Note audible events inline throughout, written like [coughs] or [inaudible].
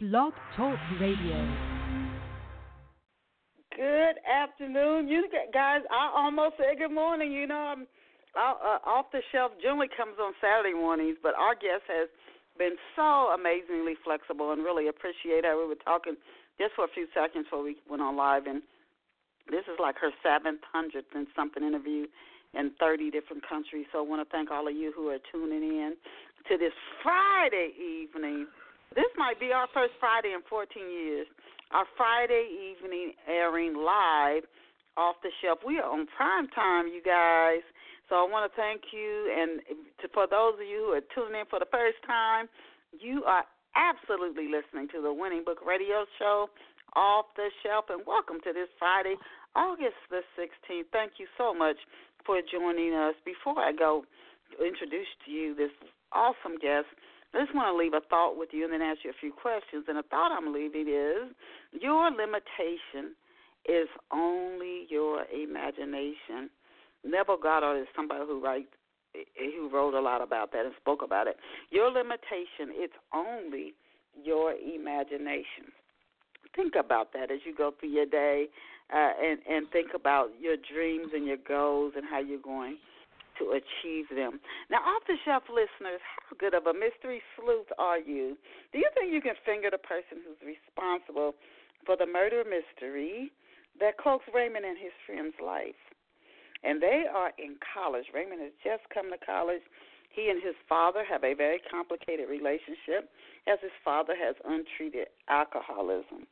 Blog Talk Radio. Good afternoon, you guys. I almost said good morning. You know, I'm uh, off the shelf. Generally comes on Saturday mornings, but our guest has been so amazingly flexible, and really appreciate her. We were talking just for a few seconds before we went on live, and this is like her seventh hundredth and something interview in 30 different countries. So I want to thank all of you who are tuning in to this Friday evening. This might be our first Friday in 14 years. Our Friday evening airing live off the shelf. We are on prime time, you guys. So I want to thank you, and to, for those of you who are tuning in for the first time, you are absolutely listening to the Winning Book Radio Show off the shelf, and welcome to this Friday, August the 16th. Thank you so much for joining us. Before I go introduce to you this awesome guest, I just want to leave a thought with you and then ask you a few questions. And the thought I'm leaving is your limitation is only your imagination. Neville Goddard is somebody who writes who wrote a lot about that and spoke about it. Your limitation it's only your imagination. Think about that as you go through your day, uh, and and think about your dreams and your goals and how you're going to achieve them. Now, off the shelf listeners, how good of a mystery sleuth are you? Do you think you can finger the person who's responsible for the murder mystery that cloaks Raymond and his friend's life? and they are in college. Raymond has just come to college. He and his father have a very complicated relationship, as his father has untreated alcoholism.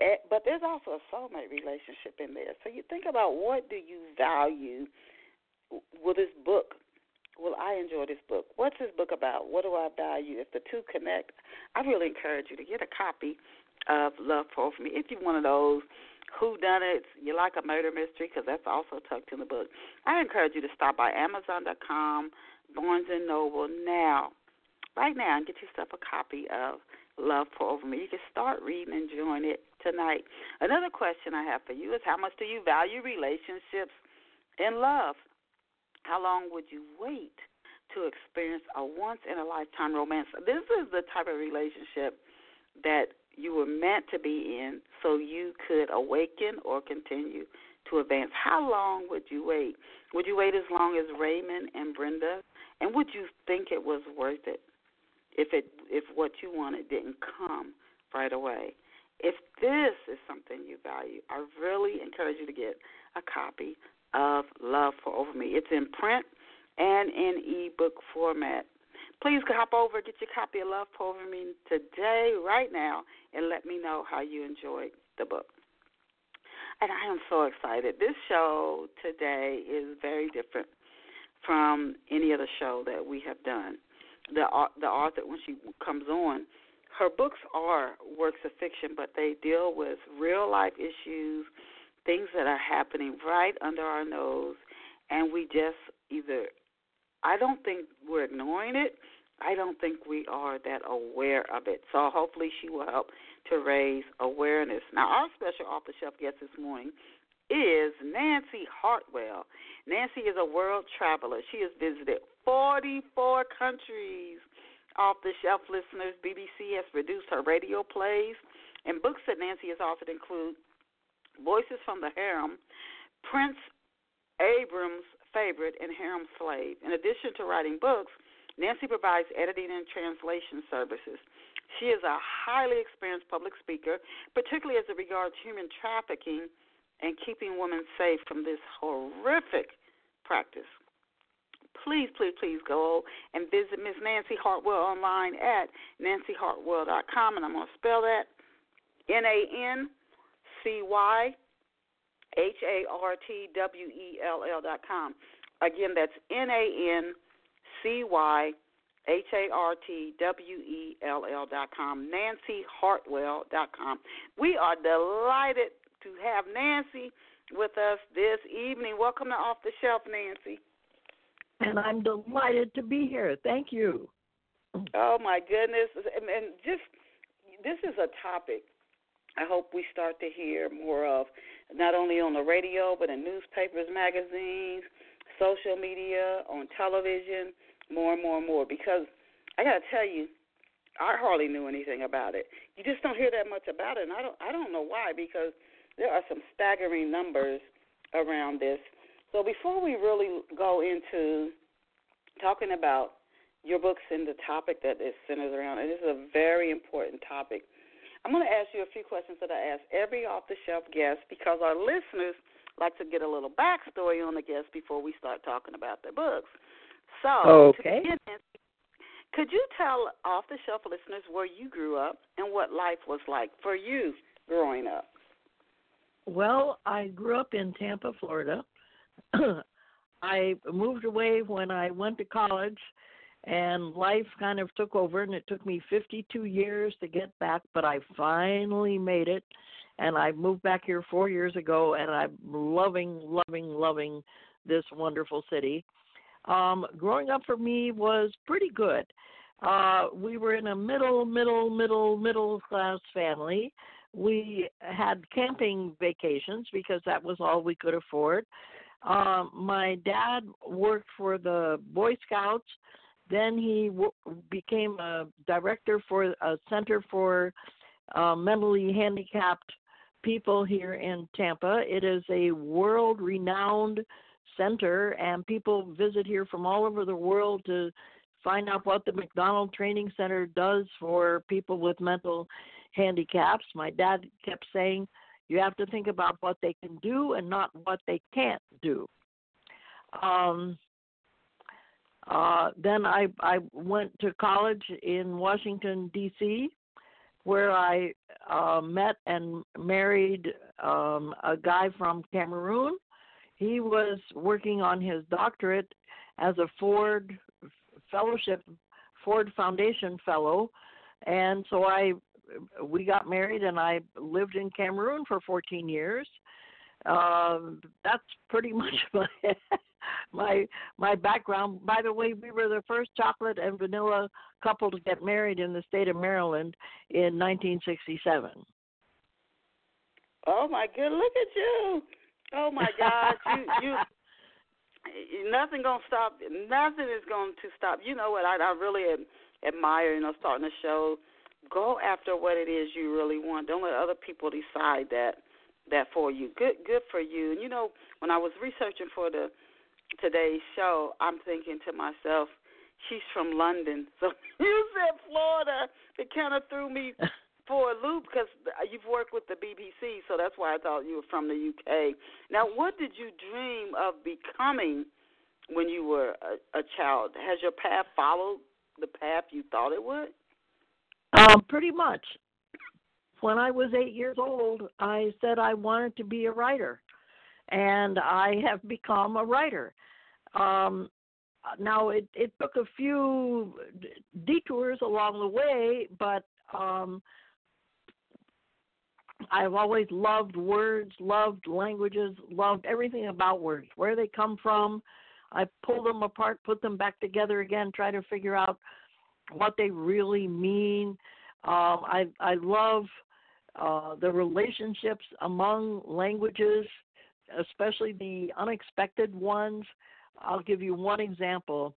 Eh, but there's also a soulmate relationship in there. So you think about what do you value with this book? Well, I enjoy this book. What's this book about? What do I value? If the two connect, I really encourage you to get a copy of Love for Me. If you're one of those who done it, you like a murder mystery because that's also tucked in the book. I encourage you to stop by Amazon.com, Barnes and Noble now, right now, and get yourself a copy of Love Pour Over Me. You can start reading and enjoying it tonight. Another question I have for you is how much do you value relationships and love? How long would you wait to experience a once in a lifetime romance? This is the type of relationship that you were meant to be in so you could awaken or continue to advance. How long would you wait? Would you wait as long as Raymond and Brenda? And would you think it was worth it if it if what you wanted didn't come right away? If this is something you value, I really encourage you to get a copy of Love Pour Over Me. It's in print and in ebook format. Please hop over, get your copy of Love Pour Over Me today, right now, and let me know how you enjoyed the book. And I am so excited. This show today is very different from any other show that we have done. The the author, when she comes on, her books are works of fiction, but they deal with real life issues, things that are happening right under our nose, and we just either I don't think we're ignoring it. I don't think we are that aware of it. So hopefully she will help to raise awareness. Now, our special off the shelf guest this morning is Nancy Hartwell. Nancy is a world traveler. She has visited 44 countries. Off the shelf listeners, BBC has produced her radio plays, and books that Nancy has authored include Voices from the Harem, Prince Ibrahim's favorite, and Harem Slave. In addition to writing books, Nancy provides editing and translation services. She is a highly experienced public speaker, particularly as it regards human trafficking and keeping women safe from this horrific practice. Please, please, please go and visit Miss Nancy Hartwell online at nancyhartwell.com, and I'm going to spell that N A N C Y H A R T W E L L dot com. Again, that's N A N C Y H A R T W E L L dot com. Nancy Hartwell dot com. We are delighted to have Nancy with us this evening. Welcome to Off the Shelf, Nancy. And I'm delighted to be here. Thank you. Oh my goodness! And, and just this is a topic I hope we start to hear more of, not only on the radio, but in newspapers, magazines, social media, on television, more and more and more. Because I got to tell you, I hardly knew anything about it. You just don't hear that much about it, and I don't I don't know why because there are some staggering numbers around this. So before we really go into talking about your books and the topic that it centers around, and this is a very important topic. I'm going to ask you a few questions that I ask every off the shelf guest because our listeners like to get a little backstory on the guest before we start talking about their books. So, okay. could you tell off the shelf listeners where you grew up and what life was like for you growing up? Well, I grew up in Tampa, Florida. [clears throat] I moved away when I went to college, and life kind of took over, and it took me 52 years to get back, but I finally made it. And I moved back here four years ago, and I'm loving, loving, loving this wonderful city. Um, growing up for me was pretty good. Uh, we were in a middle, middle, middle, middle class family. We had camping vacations because that was all we could afford. Um, my dad worked for the Boy Scouts. Then he w- became a director for a center for uh, mentally handicapped people here in Tampa. It is a world renowned center, and people visit here from all over the world to find out what the MacDonald Training Center does for people with mental handicaps. My dad kept saying, you have to think about what they can do and not what they can't do. Um, uh, then I I went to college in Washington D.C., where I uh, met and married um, a guy from Cameroon. He was working on his doctorate as a Ford Fellowship, Ford Foundation Fellow, and so I we got married and I lived in Cameroon for 14 years. Um, that's pretty [laughs] much my my my background. By the way, we were the first chocolate and vanilla couple to get married in the state of Maryland in 1967. Oh my good, look at you! Oh my God, you you [laughs] nothing gonna stop. Nothing is going to stop. You know what? I, I really admire. You know, starting a show go after what it is you really want. Don't let other people decide that that for you. Good good for you. And you know, when I was researching for the today's show, I'm thinking to myself, she's from London. [laughs] So you said Florida. It kind of threw me [laughs] for a loop because you've worked with the BBC, so that's why I thought you were from the UK. Now, what did you dream of becoming when you were a, a child? Has your path followed the path you thought it would? Um, pretty much. When I was eight years old, I said I wanted to be a writer, and I have become a writer. Um, now it it took a few detours along the way, but um, I've always loved words, loved languages, loved everything about words, where they come from. I pull them apart, put them back together again, try to figure out what they really mean. Um, I I love uh, the relationships among languages, especially the unexpected ones. I'll give you one example.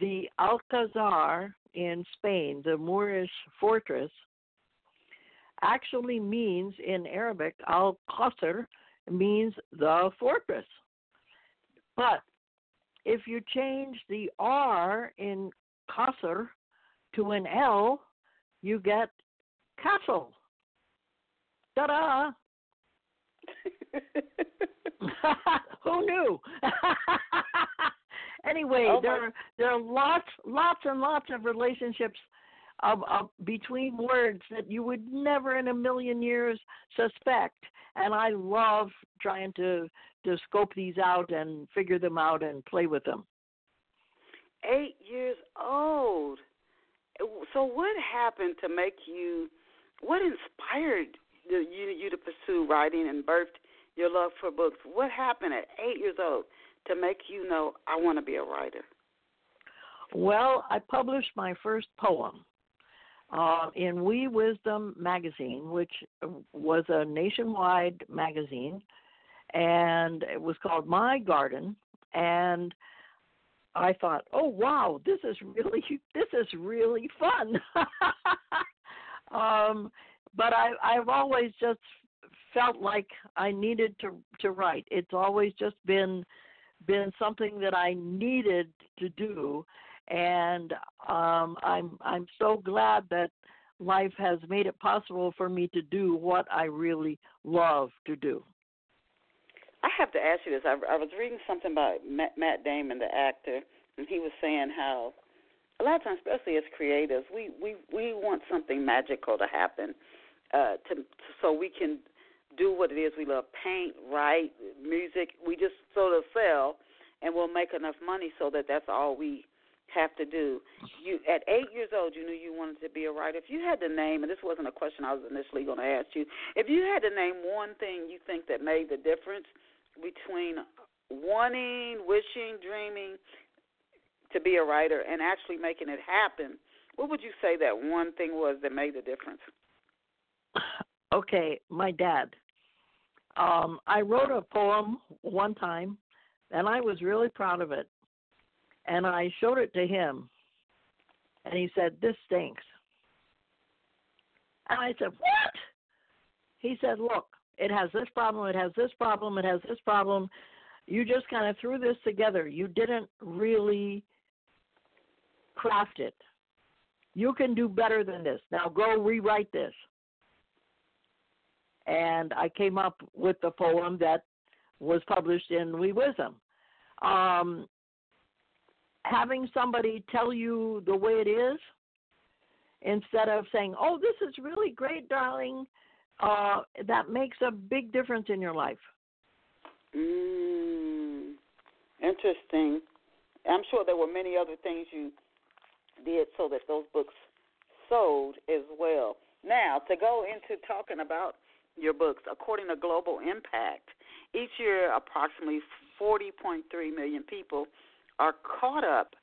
The Alcazar in Spain, the Moorish fortress, actually means in Arabic, Al Qasr means the fortress. But if you change the R in Qasr to an L, you get castle. Ta da! [laughs] [laughs] [laughs] Who knew? [laughs] anyway, oh there are, there are lots lots and lots of relationships of, of between words that you would never in a million years suspect. And I love trying to to scope these out and figure them out and play with them. Eight years old. So what happened to make you? What inspired you you to pursue writing and birthed your love for books? What happened at eight years old to make you know I want to be a writer? Well, I published my first poem uh, in Wee Wisdom magazine, which was a nationwide magazine, and it was called My Garden. And I thought, oh wow, this is really [laughs] this is really fun. [laughs] um, but I I've always just felt like I needed to to write. It's always just been been something that I needed to do, and um, I'm I'm so glad that life has made it possible for me to do what I really love to do. I have to ask you this. I, I was reading something about Matt, Matt Damon, the actor, and he was saying how a lot of times, especially as creatives, we we we want something magical to happen, uh, to so we can do what it is we love: paint, write, music. We just sort of sell, and we'll make enough money so that that's all we have to do. You at eight years old, you knew you wanted to be a writer. If you had to name, and this wasn't a question I was initially going to ask you, if you had to name one thing you think that made the difference between wanting, wishing, dreaming to be a writer and actually making it happen, what would you say that one thing was that made the difference? Okay, my dad. Um, I wrote a poem one time, and I was really proud of it. And I showed it to him, and he said, "This stinks." And I said, "What?" He said, "Look, it has this problem, it has this problem, it has this problem. You just kind of threw this together. You didn't really craft it. You can do better than this. Now go rewrite this. And I came up with the poem that was published in Wee Wisdom. Um, having somebody tell you the way it is instead of saying, "Oh, this is really great, darling," uh, that makes a big difference in your life. Mm, interesting. I'm sure there were many other things you did so that those books sold as well. Now, to go into talking about your books, according to Global Impact, each year approximately 40.3 million people are caught up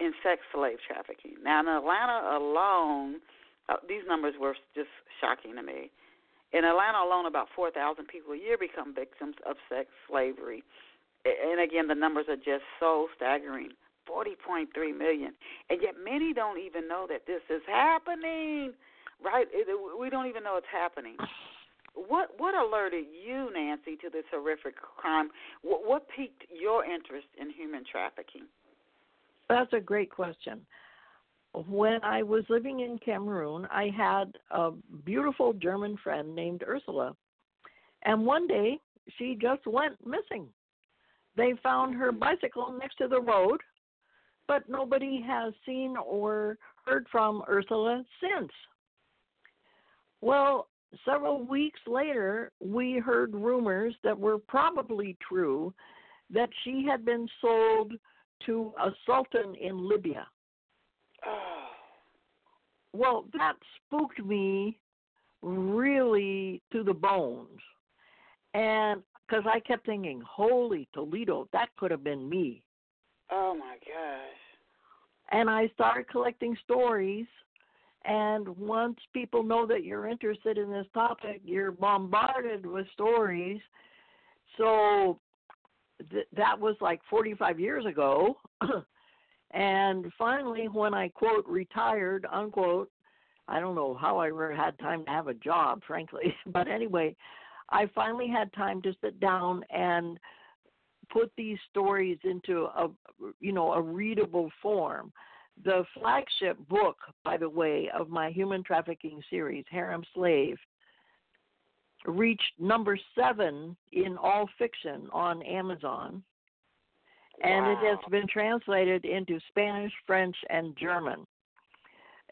in sex slave trafficking. Now, in Atlanta alone, uh, these numbers were just shocking to me. In Atlanta alone, about 4,000 people a year become victims of sex slavery. And again, the numbers are just so staggering 40.3 million. And yet, many don't even know that this is happening, right? It, we don't even know it's happening. What what alerted you, Nancy, to this horrific crime? What, what piqued your interest in human trafficking? That's a great question when I was living in Cameroon, I had a beautiful German friend named Ursula. And one day, she just went missing. They found her bicycle next to the road, but nobody has seen or heard from Ursula since. Well, several weeks later, we heard rumors that were probably true that she had been sold to a sultan in Libya. [sighs] Well, that spooked me really to the bones. And because I kept thinking, holy Toledo, that could have been me. Oh my gosh. And I started collecting stories. And once people know that you're interested in this topic, you're bombarded with stories. So th- that was like 45 years ago. [clears throat] And finally, when I quote retired, unquote, I don't know how I ever had time to have a job, frankly. [laughs] But anyway, I finally had time to sit down and put these stories into a you know a readable form. The flagship book, by the way, of my human trafficking series, Harem Slave, reached number seven in all fiction on Amazon and wow. it has been translated into Spanish, French, and German.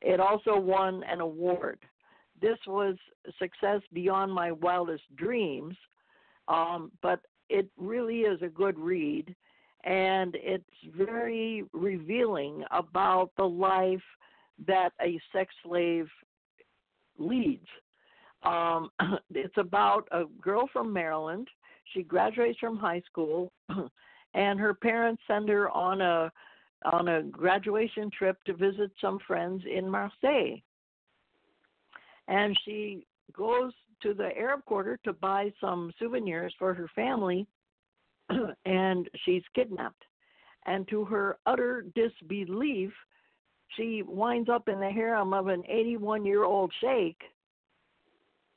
It also won an award. This was success beyond my wildest dreams, um, but it really is a good read, and it's very revealing about the life that a sex slave leads. Um, [clears throat] it's about a girl from Maryland. She graduates from high school [clears throat] and her parents send her on a on a graduation trip to visit some friends in Marseille. And she goes to the Arab quarter to buy some souvenirs for her family [clears throat] and she's kidnapped. and to her utter disbelief, she winds up in the harem of an 81 year old sheikh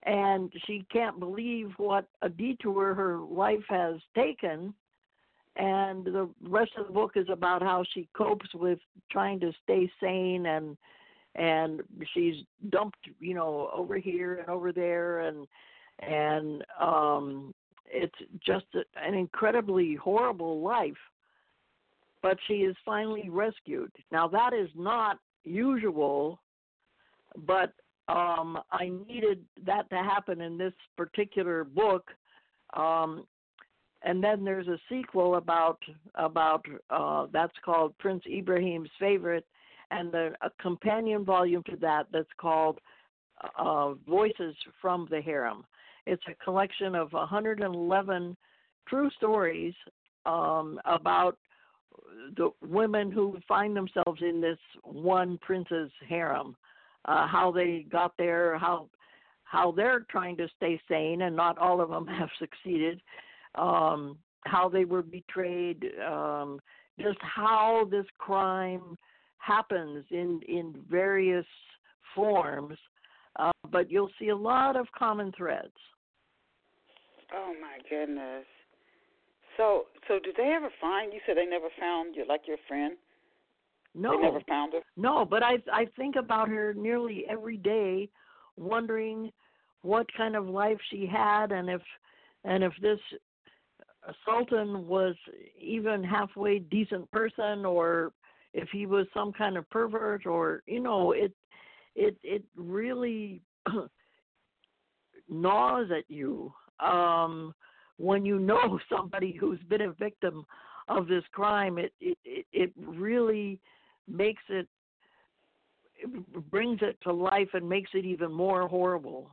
and she can't believe what a detour her life has taken and the rest of the book is about how she copes with trying to stay sane and and she's dumped you know over here and over there and and um it's just an incredibly horrible life but she is finally rescued now that is not usual but um i needed that to happen in this particular book um and then there's a sequel about about uh, that's called Prince Ibrahim's favorite, and the, a companion volume to that that's called uh, Voices from the Harem. It's a collection of 111 true stories um, about the women who find themselves in this one prince's harem, uh, how they got there, how how they're trying to stay sane, and not all of them [laughs] have succeeded um, how they were betrayed, um, just how this crime happens in in various forms. Uh, but you'll see a lot of common threads. Oh my goodness. So so did they ever find you said they never found you like your friend? No. They never found her? No, but I I think about her nearly every day wondering what kind of life she had and if and if this Sultan was even halfway decent person or if he was some kind of pervert or you know it it it really [clears throat] gnaws at you um when you know [laughs] somebody who's been a victim of this crime it it it really makes it, it brings it to life and makes it even more horrible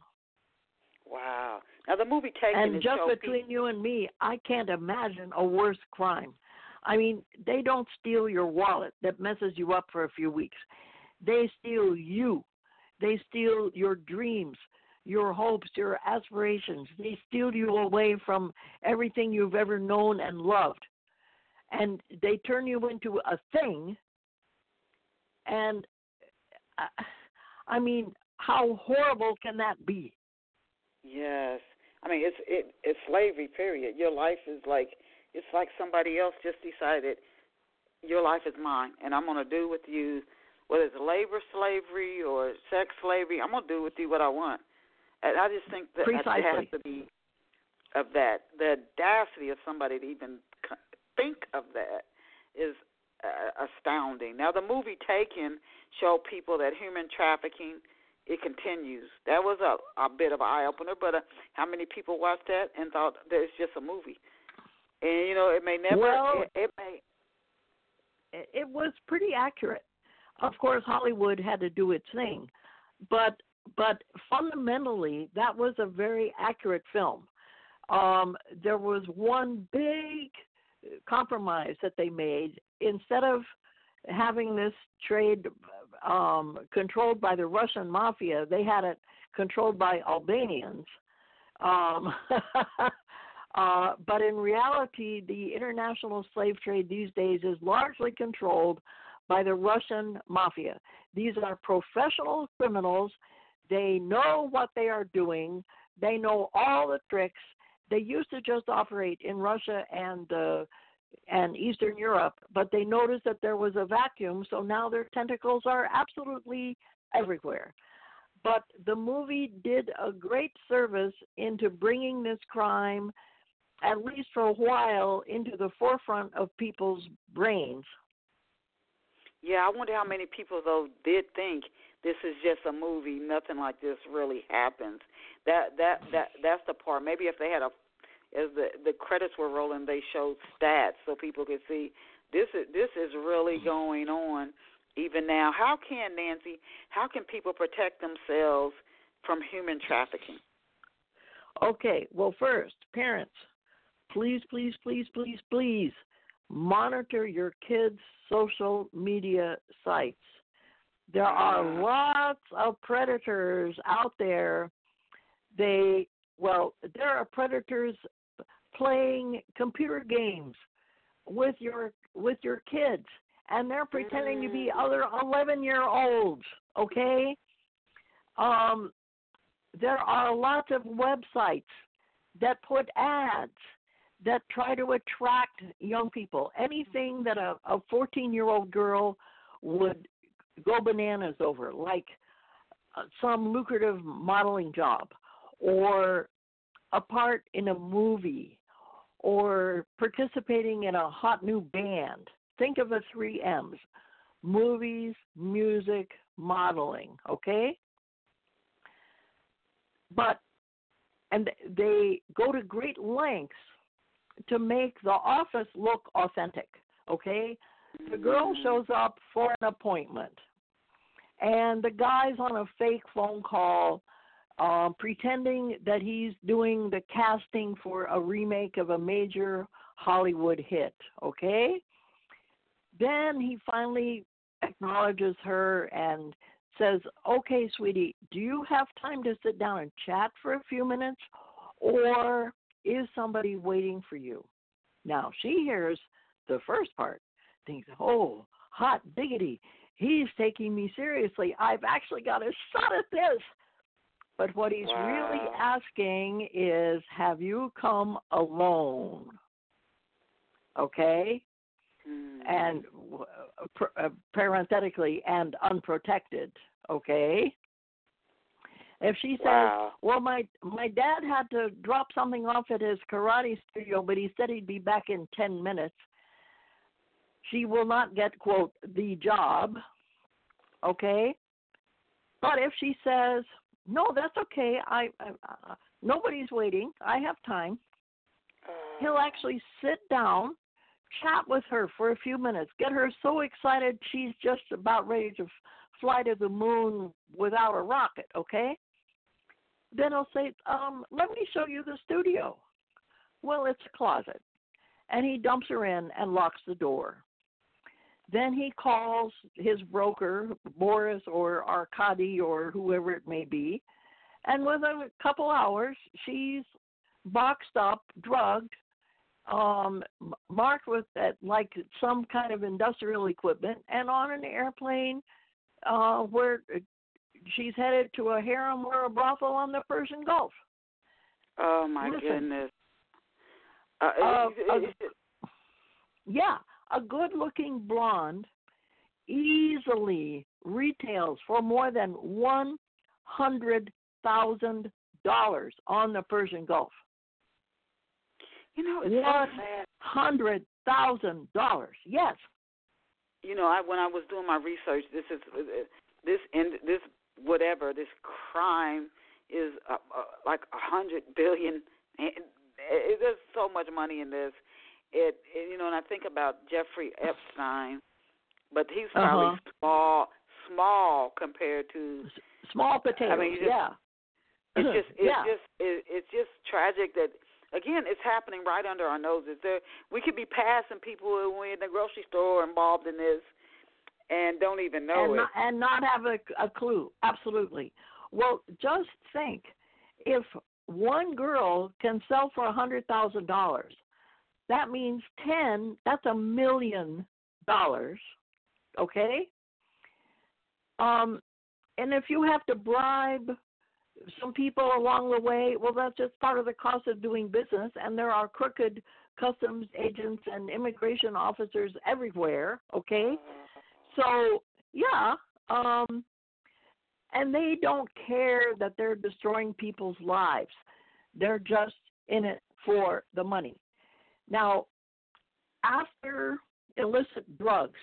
wow now the movie Taken and just between pe- you and me, I can't imagine a worse crime. I mean, they don't steal your wallet that messes you up for a few weeks. They steal you. They steal your dreams, your hopes, your aspirations. They steal you away from everything you've ever known and loved. And they turn you into a thing. And uh, I mean, how horrible can that be? Yes. I mean, it's it it's slavery. Period. Your life is like it's like somebody else just decided your life is mine, and I'm gonna do with you whether it's labor slavery or sex slavery. I'm gonna do with you what I want. And I just think that Precisely. it has to be of that. The audacity of somebody to even think of that is uh, astounding. Now, the movie Taken showed people that human trafficking it continues. That was a a bit of an eye opener, but uh, how many people watched that and thought that it's just a movie? And you know, it may never. Well, it, it may. It was pretty accurate. Of course, Hollywood had to do its thing, but but fundamentally, that was a very accurate film. Um, there was one big compromise that they made. Instead of having this trade um, controlled by the Russian mafia. They had it controlled by Albanians. Um, [laughs] uh, but in reality, the international slave trade these days is largely controlled by the Russian mafia. These are professional criminals. They know what they are doing. They know all the tricks. They used to just operate in Russia and uh, and Eastern Europe, but they noticed that there was a vacuum, so now their tentacles are absolutely everywhere. But the movie did a great service into bringing this crime, at least for a while, into the forefront of people's brains. Yeah, I wonder how many people though did think this is just a movie. Nothing like this really happens. That that that that's the part. Maybe if they had a as the the credits were rolling, they showed stats so people could see this is this is really mm-hmm. going on even now. How can Nancy? How can people protect themselves from human trafficking? Okay, well, first, parents, please, please, please, please, please monitor your kids' social media sites. There are lots of predators out there. They, well, there are predators playing computer games with your with your kids and they're pretending to be Mm. other 11 year olds okay um there are lots of websites that put ads that try to attract young people anything that a a 14 year old girl would go bananas over like uh, some lucrative modeling job or a part in a movie or participating in a hot new band. Think of the three M's movies, music, modeling, okay? But, and they go to great lengths to make the office look authentic, okay? The girl shows up for an appointment, and the guy's on a fake phone call um, pretending that he's doing the casting for a remake of a major Hollywood hit, okay? Then he finally acknowledges her and says, Okay, sweetie, do you have time to sit down and chat for a few minutes? Or is somebody waiting for you? Now, she hears the first part, thinks, Oh, hot diggity, he's taking me seriously. I've actually got a shot at this. But what he's really asking is, have you come alone? Okay? Mm. And pr- uh, parenthetically, and unprotected. Okay? If she says, wow. well, my my dad had to drop something off at his karate studio, but he said he'd be back in ten minutes. She will not get quote the job, okay? But if she says, no, that's okay. I, I uh, nobody's waiting. I have time. He'll actually sit down, chat with her for a few minutes, get her so excited she's just about ready to fly to the moon without a rocket, okay? Then he'll say, um, let me show you the studio. Well, it's a closet. And he dumps her in and locks the door. Then he calls his broker, Boris or Arkady or whoever it may be, and within a couple hours, she's boxed up, drugged, um, marked with that, like some kind of industrial equipment, and on an airplane uh, where uh, she's headed to a harem or a brothel on the Persian Gulf. Oh my Listen. goodness. Uh, Uh, it- uh, it- it- Yeah, a good looking blonde easily retails for more than one hundred thousand dollars on the Persian Gulf. you know, it's sad. Hundred thousand dollars. Yes. You know, I when I was doing my research, this is uh, this end this whatever this crime is uh, uh, like a hundred billion. There's so much money in this. It, it you know, and I think about Jeffrey Epstein, but he's probably Uh-huh. small, small compared to. Small potatoes. I mean, you just- yeah. [clears throat] It's just, it's yeah. just, it, it's just tragic that again, it's happening right under our noses. There, we could be passing people who are in the grocery store involved in this, and don't even know and it. not, and not have a, a clue. Absolutely. Well, just think if one girl can sell for a hundred thousand dollars, that means ten. That's a million dollars. Okay. Um, and if you have to bribe some people along the way, well, that's just part of the cost of doing business. And there are crooked customs agents and immigration officers everywhere. Okay. So yeah, um, and they don't care that they're destroying people's lives. They're just in it for the money. Now, after illicit drugs,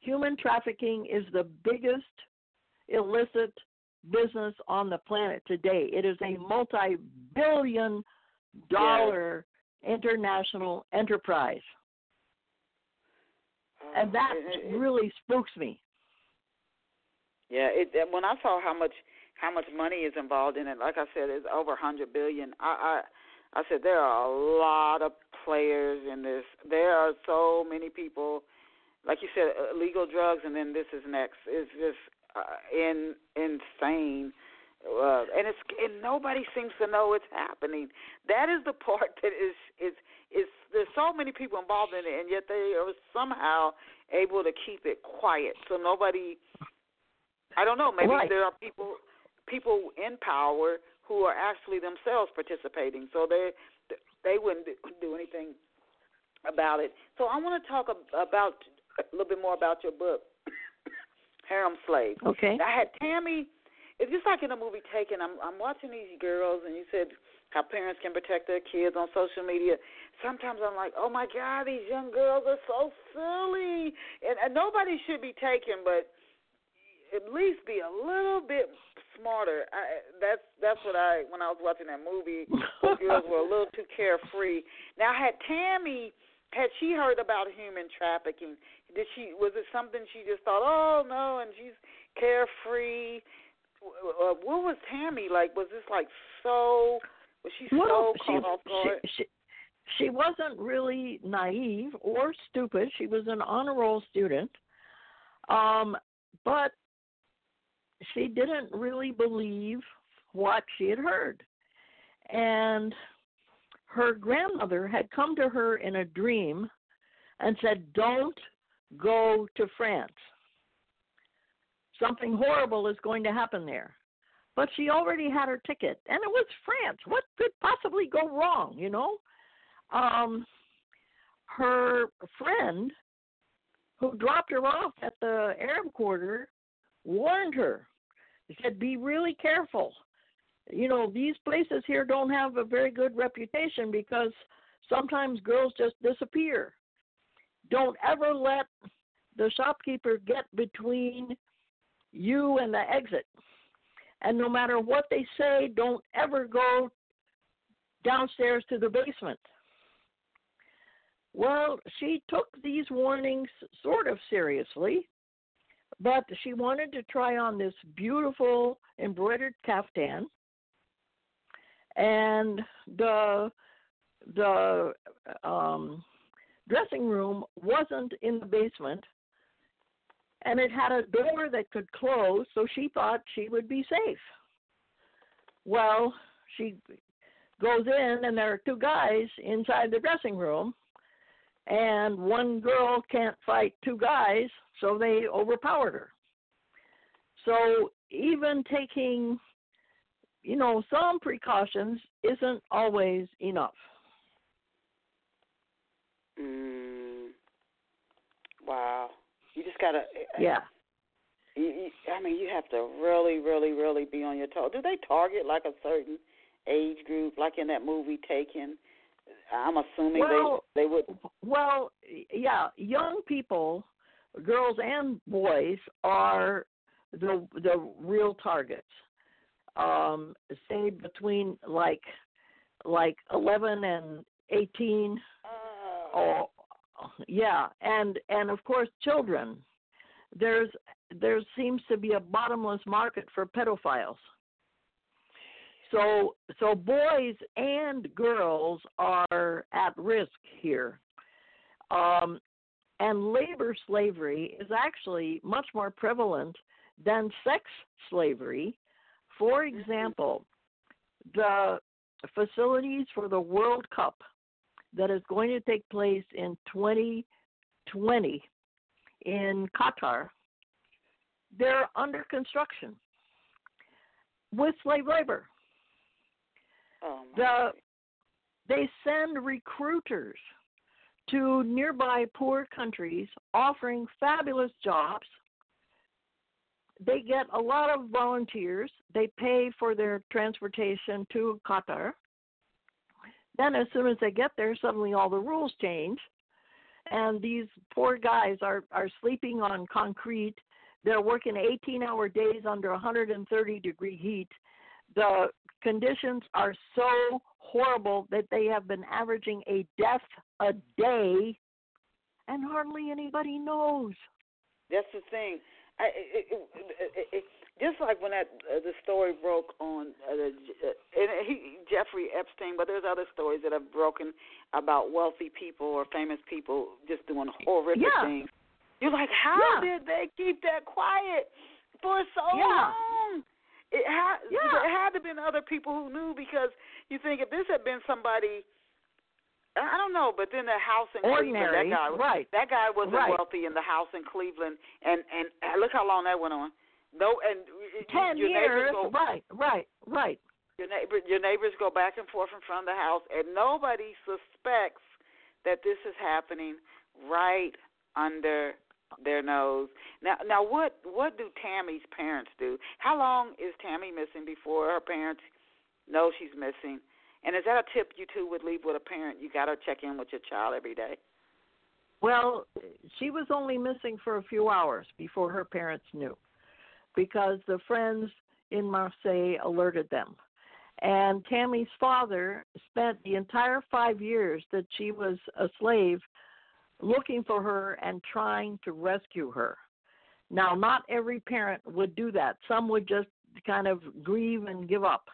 human trafficking is the biggest illicit business on the planet today. It is a multi-billion dollar international enterprise and that uh, It- it- really spooks me. Yeah, it when I saw how much how much money is involved in it, like I said, it's over a hundred billion. I I I said there are a lot of players in this. There are so many people, like you said, illegal drugs, and then this is next. It's just uh, in insane. Uh, and it's and nobody seems to know it's happening. That is the [laughs] part that is is is there's so many people involved in it, and yet they are somehow able to keep it quiet, so nobody. I don't know. Maybe right. there are people people in power who are actually themselves participating, so they they wouldn't do anything about it. So I want to talk about a little bit more about your book, [coughs] Harem Slave. Okay. I had Tammy. It's just like in a movie Taken. I'm I'm watching these girls, and you said how parents can protect their kids on social media. Sometimes I'm like, oh my God, these young girls are so silly, and, and nobody should be taken, but at least be a little bit smarter. I, that's that's what I when I was watching that movie. Those girls were a little too carefree. Now, had Tammy had she heard about human trafficking? Did she was it something she just thought, oh no, and she's carefree? Uh, what was Tammy like? Was this like so? Was she well, so caught off guard? She, she, she wasn't really naive or stupid. She was an honor roll student. Um, but she didn't really believe what she had heard. And her grandmother had come to her in a dream and said, Don't go to France. Something horrible is going to happen there. But she already had her ticket, and it was France. What could possibly go wrong, you know? Um, her friend who dropped her off at the Arab quarter warned her he said, Be really careful. You know, these places here don't have a very good reputation because sometimes girls just disappear. Don't ever let the shopkeeper get between you and the exit. And no matter what they say, don't ever go downstairs to the basement. Well, she took these warnings sort of seriously but she wanted to try on this beautiful embroidered caftan, and the the um, dressing room wasn't in the basement, and it had a door that could close, so she thought she would be safe. Well, she goes in, and there are two guys inside the dressing room, and one girl can't fight two guys, so they overpowered her. So even taking, you know, some precautions isn't always enough. Mm. Wow. You just gotta. Yeah. You, you, I mean, you have to really, really, really be on your toes. Do they target like a certain age group, like in that movie Taken? I'm assuming well, they they would. Well, yeah, young people, girls and boys, are the the real targets. Um, say between like like 11 and 18. Uh, oh, yeah, and and of course children. There's there seems to be a bottomless market for pedophiles. So so boys and girls are at risk here. Um, and labor slavery is actually much more prevalent than sex slavery. For example, the facilities for the World Cup that is going to take place in 2020 in Qatar, they're under construction with slave labor. Oh the they send recruiters to nearby poor countries offering fabulous jobs. They get a lot of volunteers. They pay for their transportation to Qatar. Then, as soon as they get there, suddenly all the rules change, and these poor guys are are sleeping on concrete. They're working 18-hour days under 130 degree heat. The conditions are so horrible that they have been averaging a death a day, and hardly anybody knows. That's the thing. I, it, it, it, it, just like when that uh, the story broke on uh, the, uh, and he, Jeffrey Epstein, but there's other stories that have broken about wealthy people or famous people just doing horrific yeah. things. You're like, how yeah. did they keep that quiet for so yeah. long? It had yeah. there had to been other people who knew because you think if this had been somebody I don't know, but then the house in Ordinary, Cleveland, that guy, right? That guy wasn't right. wealthy in the house in Cleveland, and and look how long that went on. No, and ten your years, go, right, right, right. Your neighbor, your neighbors go back and forth in front of the house, and nobody suspects that this is happening right under their nose. Now, now, what what do Tammy's parents do? How long is Tammy missing before her parents know she's missing? And is that a tip you two would leave with a parent? You got to check in with your child every day. Well, she was only missing for a few hours before her parents knew because the friends in Marseille alerted them. And Tammy's father spent the entire five years that she was a slave looking for her and trying to rescue her. Now, not every parent would do that. Some would just kind of grieve and give up.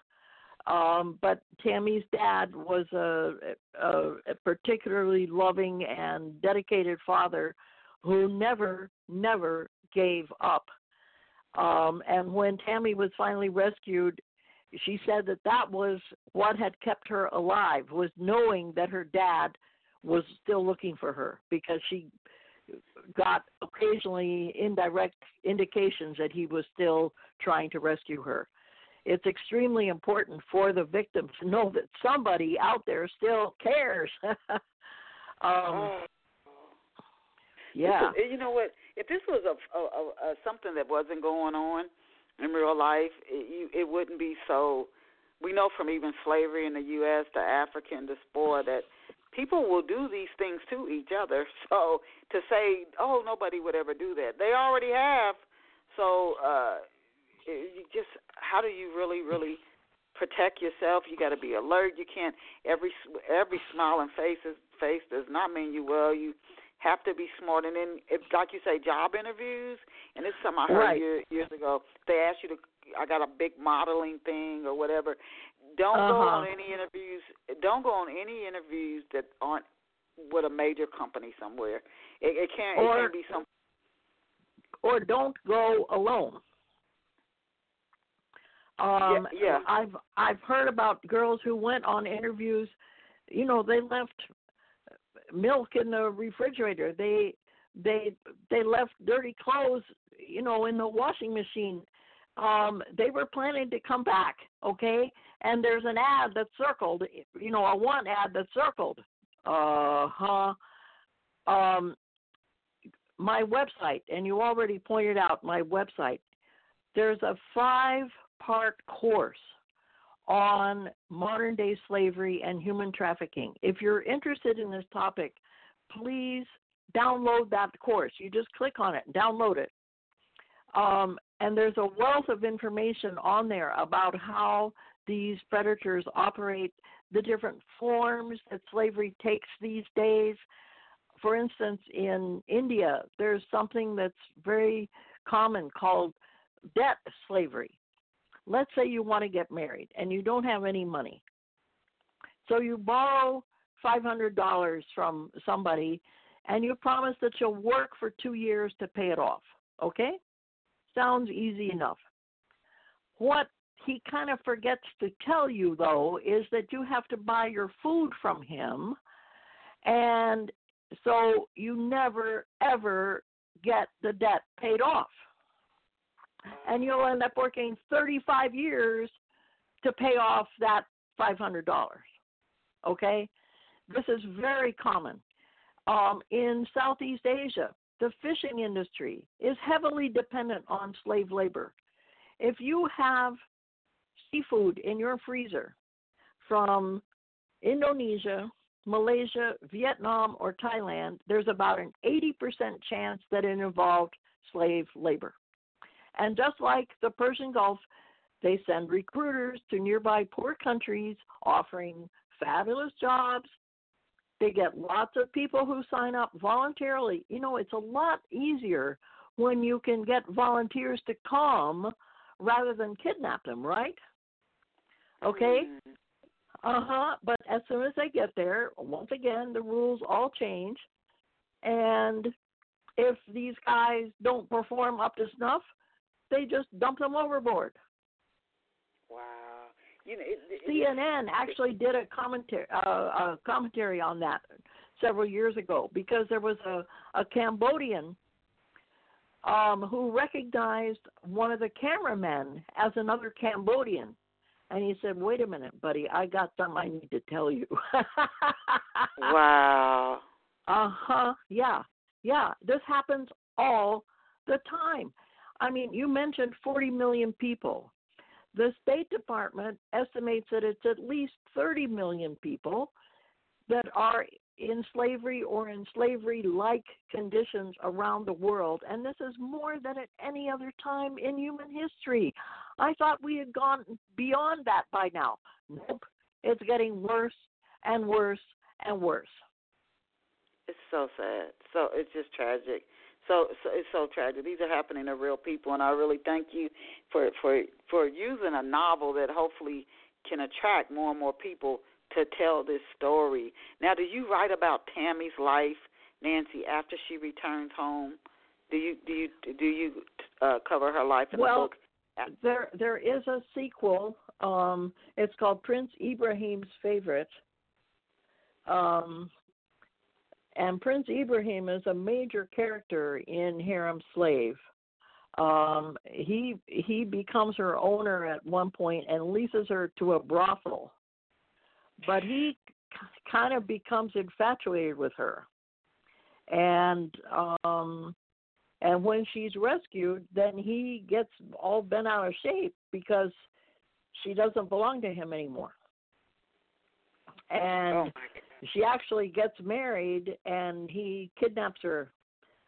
Um, but Tammy's dad was a, a, a particularly loving and dedicated father who never, never gave up. Um, and when Tammy was finally rescued, she said that that was what had kept her alive was knowing that her dad was still looking for her because she got occasionally indirect indications that he was still trying to rescue her it's extremely important for the victim to know that somebody out there still cares. [laughs] um, oh. Yeah. you know what? If this was a, a, a, a something that wasn't going on in real life, it, you, it wouldn't be so. We know from even slavery in the U.S., the African diaspora, that people will do these things to each other. [laughs] So to say, oh, nobody would ever do that, they already have. So uh, you just how do you really really protect yourself? You got to be alert. You can't every every smile and face is, face does not mean you well. You have to be smart. And then, if, like you say, job interviews, and it's something I heard right. years, years ago. They ask you to, I got a big modeling thing or whatever. Don't uh-huh. go on any interviews. Don't go on any interviews that aren't with a major company somewhere. It, it can't. Or, it can't be some. Or don't go alone. Um, yeah, yeah. I've I've heard about girls who went on interviews. You know, they left milk in the refrigerator. They they they left dirty clothes, you know, in the washing machine. Um, they were planning to come back, okay? And there's an ad that's circled, you know, a one ad that's circled. Uh huh. Um, my website, and you already pointed out my website. There's a five part course on modern day slavery and human trafficking. If you're interested in this topic, please download that course. You just click on it, download it. Um, and there's a wealth of information on there about how these predators operate, the different forms that slavery takes these days. For instance, in India, there's something that's very common called debt slavery let's say you want to get married and you don't have any money. So you borrow $500 from somebody and you promise that you'll work for two years to pay it off. Okay? Sounds easy enough. What he kind of forgets to tell you, though, is that you have to buy your food from him. And so you never, ever get the debt paid off and you'll end up working 35 years to pay off that $500. Okay? This is very common. Um, in Southeast Asia, the fishing industry is heavily dependent on slave labor. If you have seafood in your freezer from Indonesia, Malaysia, Vietnam, or Thailand, there's about an 80% chance that it involved slave labor. And just like the Persian Gulf, they send recruiters to nearby poor countries offering fabulous jobs. They get lots of people who sign up voluntarily. You know, it's a lot easier when you can get volunteers to come rather than kidnap them, right? Okay? Mm. Uh huh. But as soon as they get there, once again, the rules all change. And if these guys don't perform up to snuff, they just dump them overboard. Wow. You know, it, it, CNN actually did a commentary uh, a commentary on that several years ago because there was a a Cambodian um, who recognized one of the cameramen as another Cambodian. And he said, "Wait a minute, buddy. I got something I need to tell you." [laughs] wow. Uh huh. Yeah. Yeah. This happens all the time. I mean, you mentioned 40 million people. The State Department estimates that it's at least 30 million people that are in slavery or in slavery like conditions around the world. And this is more than at any other time in human history. I thought we had gone beyond that by now. Nope. It's getting worse and worse and worse. It's so sad. So it's just tragic. So, so it's so tragic. These are happening to real people, and I really thank you for for for using a novel that hopefully can attract more and more people to tell this story. Now, do you write about Tammy's life, Nancy, after she returns home? Do you do you do you uh, cover her life in well, the book? There there is a sequel. Um, it's called Prince Ibrahim's Favorite. Um, and Prince Ibrahim is a major character in Harem Slave. Um, he he becomes her owner at one point and leases her to a brothel, but he kind of becomes infatuated with her, and um, and when she's rescued, then he gets all bent out of shape because she doesn't belong to him anymore. And oh she actually gets married and he kidnaps her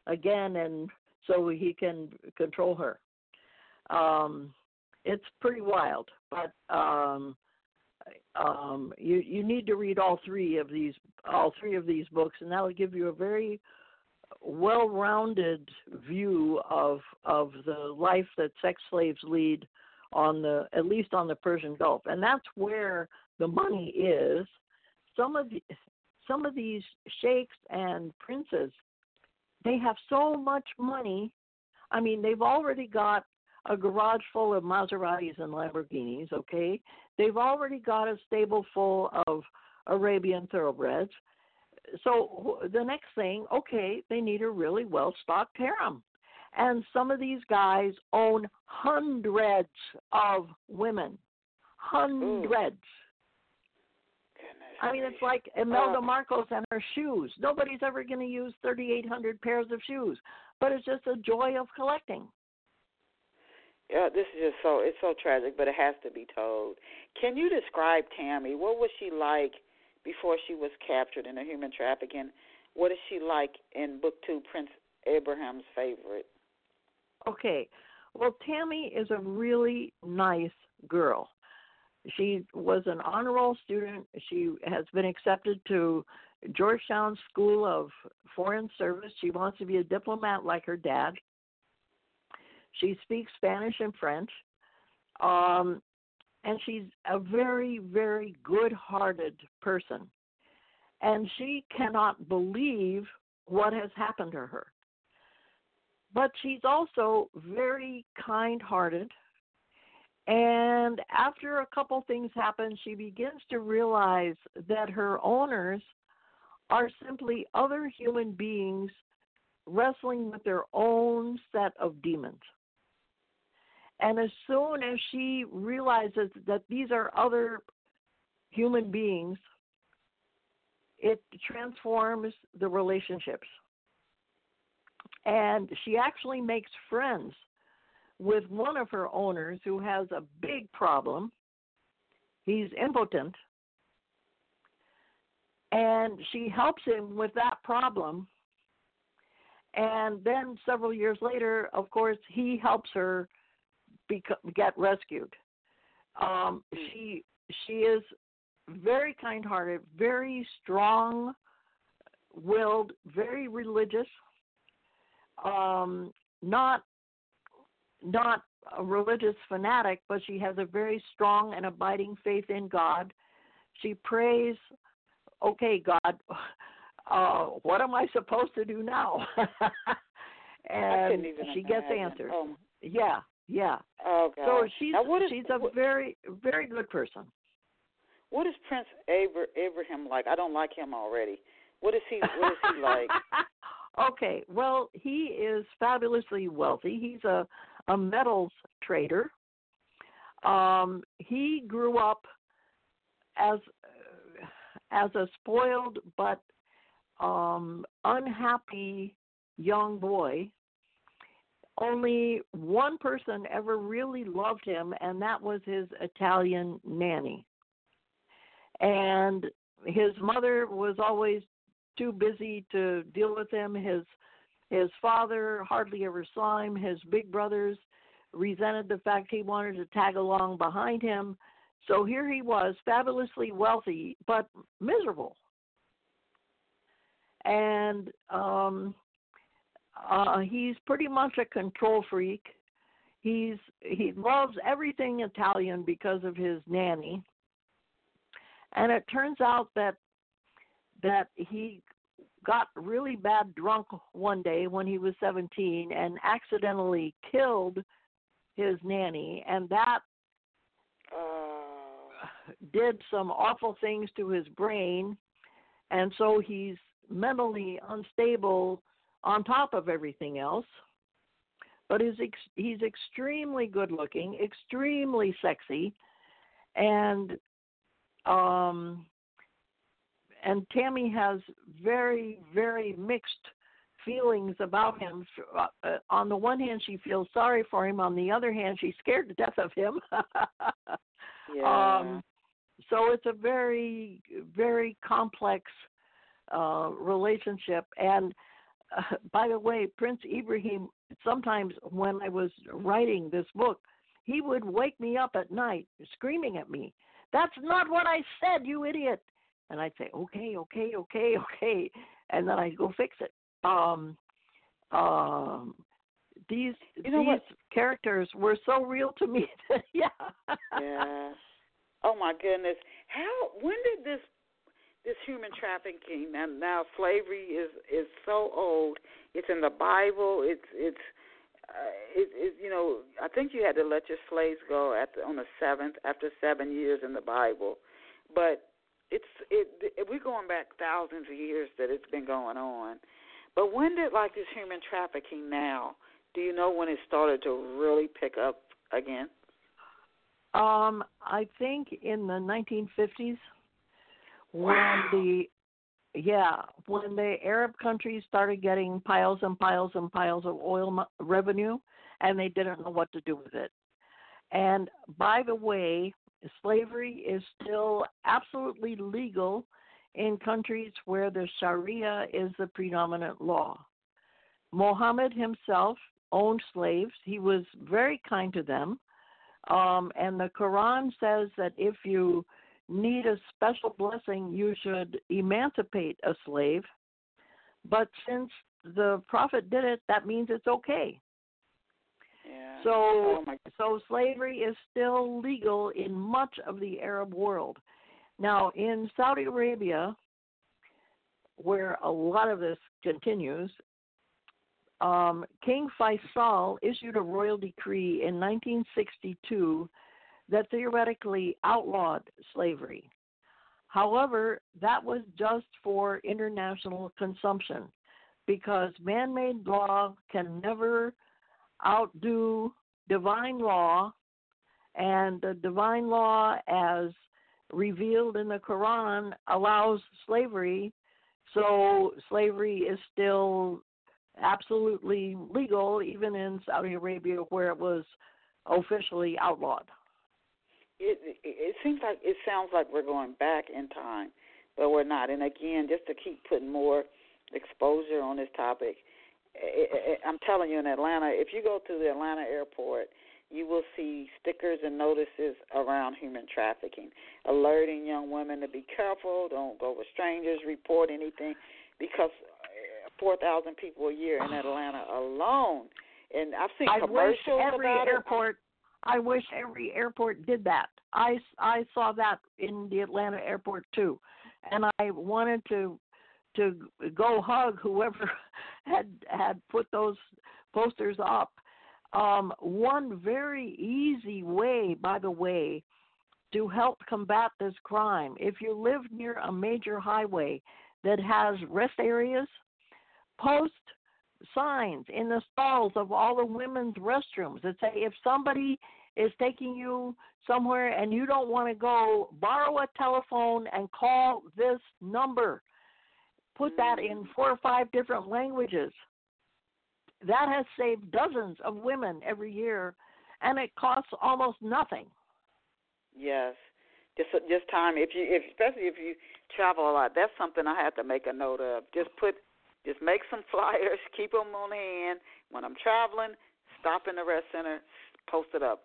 again and so he can control her. Um it's pretty wild but um um you you need to read all three of these all three of these books and that will give you a very well-rounded view of of the life that sex slaves lead on the at least on the Persian Gulf. And that's where the money is some of the, some of these sheikhs and princes, they have so much money. I mean, they've already got a garage full of Maseratis and Lamborghinis, okay? They've already got a stable full of Arabian thoroughbreds. So the next thing, okay, they need a really well stocked harem. And some of these guys own hundreds of women. Mm. Hundreds. Ooh. I mean, it's like Imelda uh, Marcos and her shoes. Nobody's ever going to use 3,800 pairs of shoes, but it's just a joy of collecting. Yeah, this is just so it's so tragic, but it has to be told. Can you describe Tammy? What was she like before she was captured in a human trafficking? What is she like in book two, Prince Abraham's favorite? Okay, well, Tammy is a really nice girl. She was an honor roll student. She has been accepted to Georgetown School of Foreign Service. She wants to be a diplomat like her dad. She speaks Spanish and French. Um, and she's a very, very good hearted person. And she cannot believe what has happened to her. But she's also very kind hearted and after a couple things happen, she begins to realize that her owners are simply other human beings wrestling with their own set of demons. And as soon as she realizes that these are other human beings, it transforms the relationships. And she actually makes friends with one of her owners who has a big problem. He's impotent. And she helps him with that problem. And then several years later, of course, he helps her get rescued. Um, she she is very kind-hearted, very strong-willed, very religious. Um, not not a religious fanatic, but she has a very strong and abiding faith in God. She prays, okay, God, [laughs] uh, what am I supposed to do now? [laughs] and she gets answers. Oh. Yeah, Yeah. Oh God. So she's is, she's a what, very very good person. what is Prince Abra- Abraham like? I don't like him already. What is he? What is he like? [laughs] okay, well, he is fabulously wealthy. He's a a metals trader. Um, he grew up as as a spoiled but um, unhappy young boy. Only one person ever really loved him, and that was his Italian nanny. And his mother was always too busy to deal with him. His his father hardly ever saw him. His big brothers resented the fact he wanted to tag along behind him. So here he was, fabulously wealthy, but miserable. And um, uh, he's pretty much a control freak. He's he loves everything Italian because of his nanny. And it turns out that that he got really bad drunk one day when he was 17 and accidentally killed his nanny and that Oh. did some awful things to his brain and so he's mentally unstable on top of everything else but is ex- he's extremely good looking extremely sexy and um and Tammy has very very mixed feelings about him. Uh, uh, on the one hand she feels sorry for him. On the other hand she's scared to death of him. [laughs] Yeah. um so it's a very very complex uh relationship. And uh, by the way prince ibrahim sometimes when i was writing this book he would wake me up at night screaming at me. That's not what i said you idiot and i'd say okay okay okay [laughs] okay and then i'd go fix it um um these You know these what? characters were so real to me [laughs] yeah yeah. Oh my goodness. How? When did this this human trafficking and now slavery is is so old? It's in the Bible. It's it's uh, it, it you know I think you had to let your slaves go at the, on the seventh after seven years in the Bible, but it's it, it we're going back thousands of years that it's been going on. But when did like this human trafficking now? Do you know when it started to really pick up again? Um, I think in the 1950s, when Wow. the yeah, when the Arab countries started getting piles and piles and piles of oil revenue, and they didn't know what to do with it. And by the way, slavery is still absolutely legal in countries where the Sharia is the predominant law. Mohammed himself owned slaves. He was very kind to them. Um, and the Quran says that if you need a special blessing, you should emancipate a slave. But since the Prophet did it, that means it's okay. Yeah. So, oh so slavery is still legal in much of the Arab world. Now, in Saudi Arabia, where a lot of this continues, um, King Faisal issued a royal decree in 1962 that theoretically outlawed slavery. However, that was just for international consumption because man made law can never outdo divine law, and the divine law, as revealed in the Quran, allows slavery. So slavery is still absolutely legal, even in Saudi Arabia, where it was officially outlawed. it, it seems like it sounds like we're going back in time, but we're not. And again, just to keep putting more exposure on this topic, i i I'm telling you, in Atlanta, if you go to the Atlanta airport, you will see stickers and notices around human trafficking, alerting young women to be careful, don't go with strangers, report anything, because uh, 4,000 people a year in Atlanta alone. And I've seen I wish every about it. airport. I wish every airport did that. I I saw that in the Atlanta airport too, and I wanted to to go hug whoever had had put those posters up. Um, one very easy way, by the way, to help combat this crime, if you live near a major highway that has rest areas, post signs in the stalls of all the women's restrooms that say if somebody is taking you somewhere and you don't want to go, borrow a telephone and call this number. Put that in four or five different languages. That has saved dozens of women every year, and it costs almost nothing. Yes. Just just time if you if especially if you travel a lot. That's something I have to make a note of. Just put just make some [laughs] flyers, keep them on hand. When I'm traveling, stop in the rest center, post it up.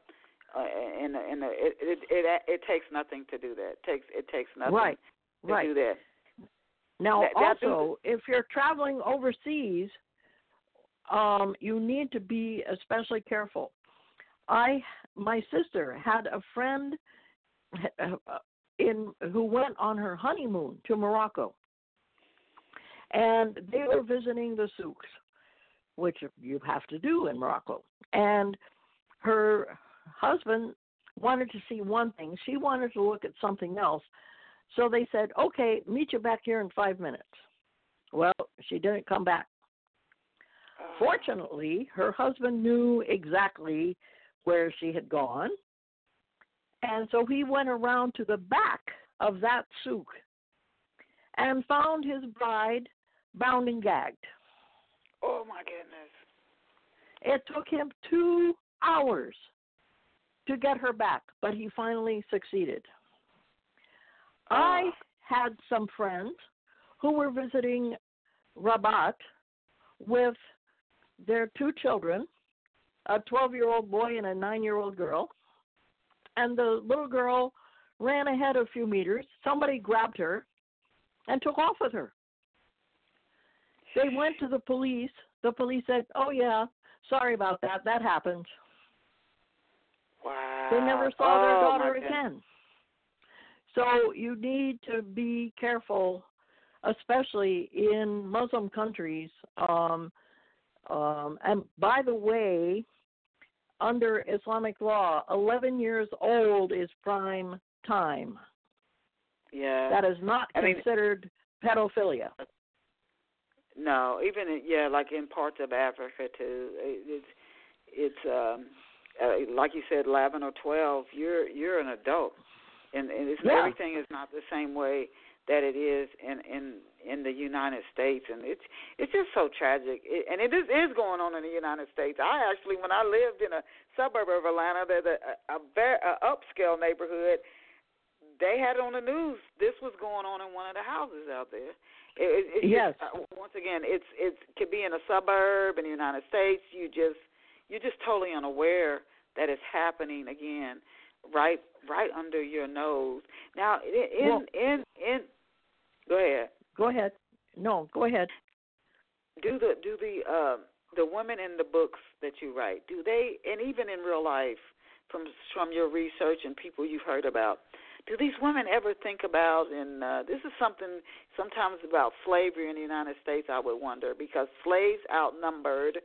Uh, and and it, it it it takes nothing to do that. It takes it takes nothing Right, to right. do that. Now, That- also, if you're traveling overseas, um, you need to be especially careful. I, my sister, had a friend [laughs] in who went on her honeymoon to Morocco, and they were visiting the souks, which you have to do in Morocco. And her husband wanted to see one thing; she wanted to look at something else. So they said, okay, meet you back here in five minutes. Well, she didn't come back. Uh-huh. Fortunately, her husband knew exactly where she had gone. And so he went around to the back of that souk and found his bride bound and gagged. Oh my goodness. It took him two hours to get her back, but he finally succeeded. I ah. had some friends who were visiting Rabat with their two children, a 12 year old boy and a 9 year old girl. And the little girl ran ahead a few meters. Somebody grabbed her and took off with her. They went to the police. The police said, Oh, yeah, sorry about that. That happened. Wow. They never saw their Oh, my daughter again. So you need to be careful, especially in Muslim countries. Um, um, and by the way, under Islamic law, 11 years old is prime time. Yeah. That is not I mean- considered pedophilia. No, even yeah, like in parts of Africa too. It's it's um uh, like you said, eleven or twelve. You're you're an adult, and, and it's, Yeah. everything is not the same way that it is in in in the United States, and it's it's just so tragic. It, and it is is going on in the United States. I actually, when I lived in a suburb of Atlanta, there's a a, a very a upscale neighborhood. They had it on the news. This was going on in one of the houses out there. It, it, it's Yes. Just, uh, once again, it's it's could be in a suburb in the United States. You just you're just totally unaware that it's happening again, right right under your nose. Now, in in Well- in, in go ahead. Go ahead. No, go ahead. Do the do the uh, the women in the books that you write? Do they and even in real life, from from your research and people you've heard about, do these women ever think about and uh, this is something sometimes about slavery in the United States I would wonder because slaves outnumbered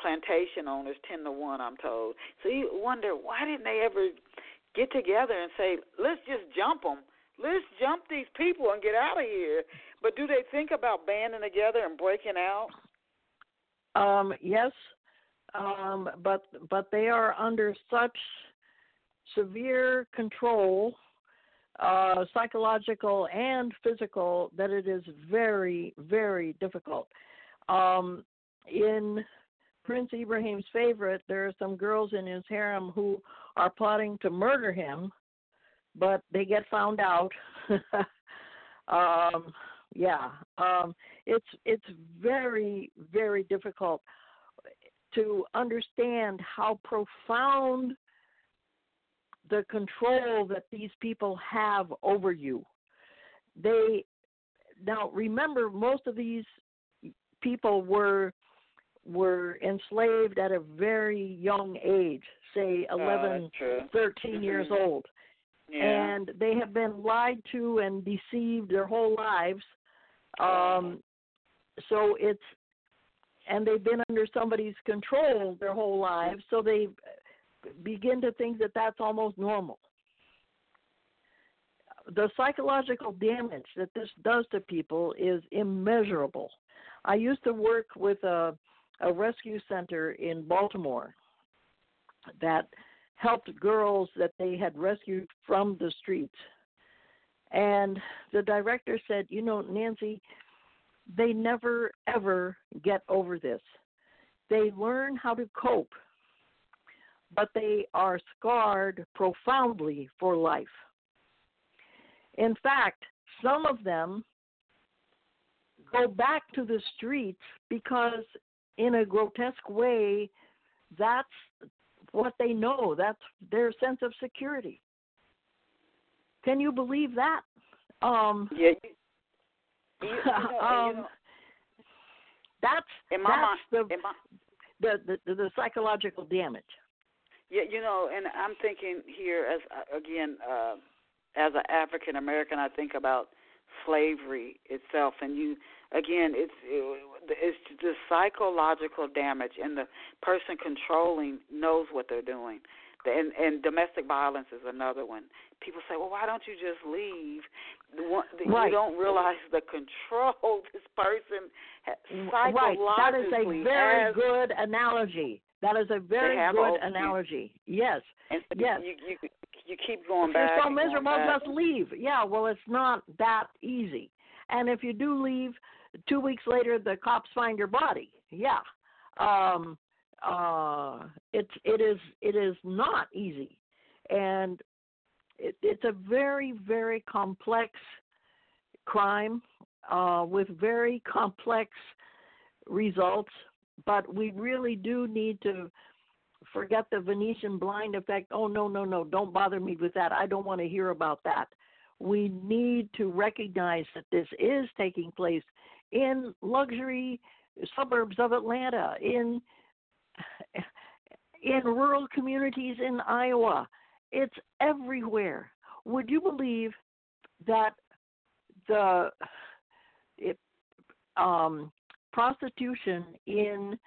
plantation owners 10 to 1 I'm told. So you wonder why didn't they ever get together and say let's just jump them. Let's jump these people and get out of here. But do they think about banding together and breaking out? Um, yes, um, but but they are under such severe control, uh, psychological and physical, that it is very very difficult. Um, in Prince Ibrahim's favorite, there are some girls in his harem who are plotting to murder him, but they get found out. [laughs] um, yeah, um, it's it's very very difficult to understand how profound the control that these people have over you. They now remember most of these people were were enslaved at a very young age, say Oh, 11, that's 13 years Mhm. old Yeah. and they have been lied to and deceived their whole lives. Um, so it's and they've been under somebody's control their whole lives, so they begin to think that that's almost normal. The psychological damage that this does to people is immeasurable. I used to work with a, a rescue center in Baltimore that helped girls that they had rescued from the streets. And the director said, You know, Nancy, they never ever get over this. They learn how to cope, but they are scarred profoundly for life. In fact, some of them go back to the streets because, in a grotesque way, that's what they know. That's their sense of security. Can you believe that? Um, yeah. You, you, [laughs] know, um, know, that's in my that's mind, the, my, the, the the psychological damage. Yeah, you know, and I'm thinking here as uh, again uh, as an African American, I think about slavery itself, and you again, it's it's the psychological damage, and the person controlling knows what they're doing. And, and domestic violence is another one. People say, "Well, why don't you just leave?" The one, the, right. You don't realize the control [laughs] this person has Right. That is a very has, good analogy. That is a very good analogy. Yes. And so yes. You, you you keep going back. You're so miserable, just leave. Yeah. Well, it's not that easy. And if you do leave, two weeks later the cops find your body. Yeah. Um, uh, it's it is it is not easy, and it, it's a very very complex crime uh, with very complex results. But we really do need to forget the Venetian blind effect. Oh no no no! Don't bother me with that. I don't want to hear about that. We need to recognize that this is taking place in luxury suburbs of Atlanta, in in rural communities in Iowa. It's everywhere. Would you believe that the it, um, prostitution in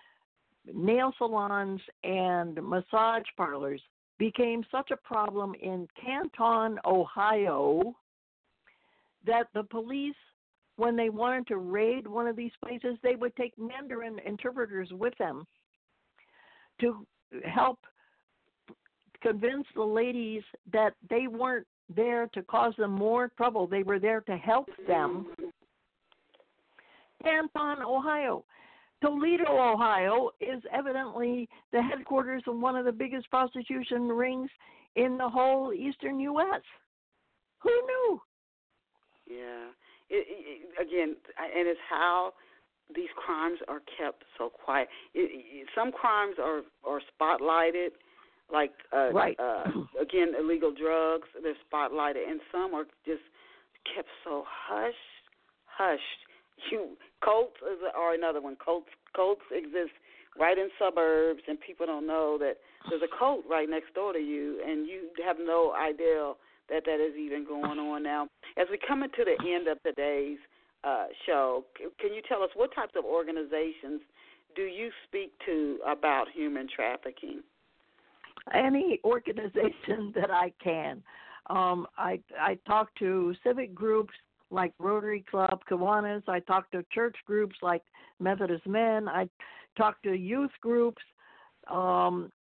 nail salons and massage parlors became such a problem in Canton, Ohio, that the police, when they wanted to raid one of these places, they would take Mandarin interpreters with them to help convince the ladies that they weren't there to cause them more trouble. They were there to help them. Canton, Ohio. Toledo, Ohio is evidently the headquarters of one of the biggest prostitution rings in the whole eastern U.S. Who knew? Yeah. It, it, again, and it's how these crimes are kept so quiet. It, it, some crimes are are spotlighted, like uh, right. uh, [clears throat] again illegal drugs. They're spotlighted, and some are just kept so hush, hushed. [laughs] You cults is are another one. Cults cults exist right in suburbs, and people don't know that there's a cult right next door to you, and you have no idea that that is even going [laughs] on now. As we come into the end of today's uh, show, can you tell us what types of organizations do you speak to about human trafficking? Any organization [laughs] that I can. Um, I I talk to civic groups like Rotary Club, Kiwanis. I talk to church groups like Methodist Men. I talk to youth groups. Um,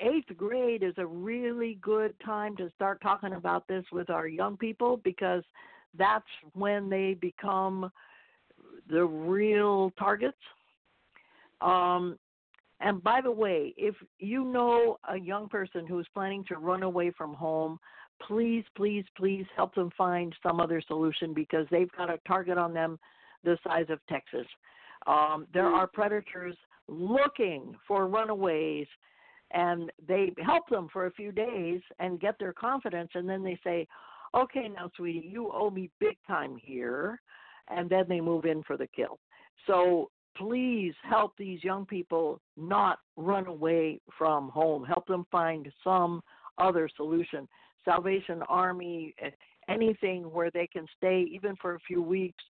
eighth grade is a really good time to start talking about this with our young people because that's when they become the real targets. Um, and by the way, if you know a young person who's planning to run away from home, please, please, please help them find some other solution because they've got a target on them the size of Texas. Um, there are predators looking for runaways, and they help them for a few days and get their confidence, and then they say, "Okay, now, sweetie, you owe me big time here," and then they move in for the kill. So please help these young people not run away from home. Help them find some other solution. Salvation Army, anything where they can stay even for a few weeks,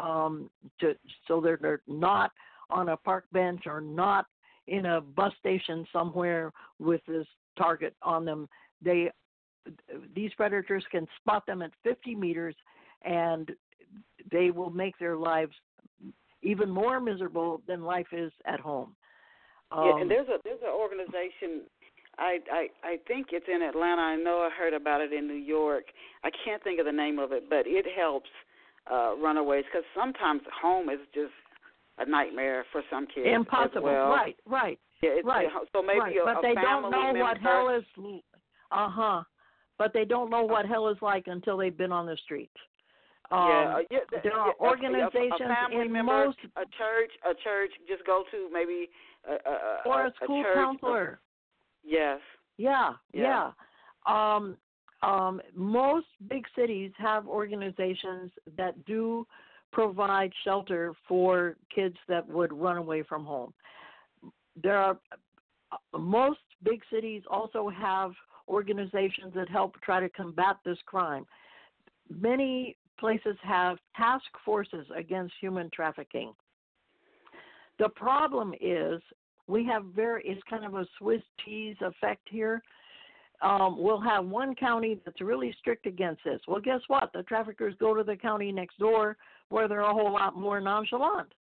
um, to so they're, they're not on a park bench or not in a bus station somewhere with this target on them. They these predators can spot them at 50 meters and they will make their lives even more miserable than life is at home. Um, yeah, and um, there's a there's an organization I, I I think it's in Atlanta. I know I heard about it in New York. I can't think of the name of it, but it helps uh runaways because sometimes home is just a nightmare for some kids. Impossible. Well. Right. Right. Yeah, it's, right. So maybe right. a, but a they don't know member. what hell is. [laughs] Uh huh. But they don't know what hell is like until they've been on the streets. Um, yeah, uh, yeah, there are yeah, organizations a, a family in member, most a church, a church. Just go to maybe a, a, or a, a school church. counselor. Yes. Yeah, yeah. yeah. Um, um, most big cities have organizations that do provide shelter for kids that would run away from home. There are uh, most big cities also have organizations that help try to combat this crime. Many places have task forces against human trafficking. The problem is we have very it's kind of a Swiss cheese effect here. Um, we'll have one county that's really strict against this. Well, guess what? The traffickers go to the county next door where they're a whole lot more nonchalant.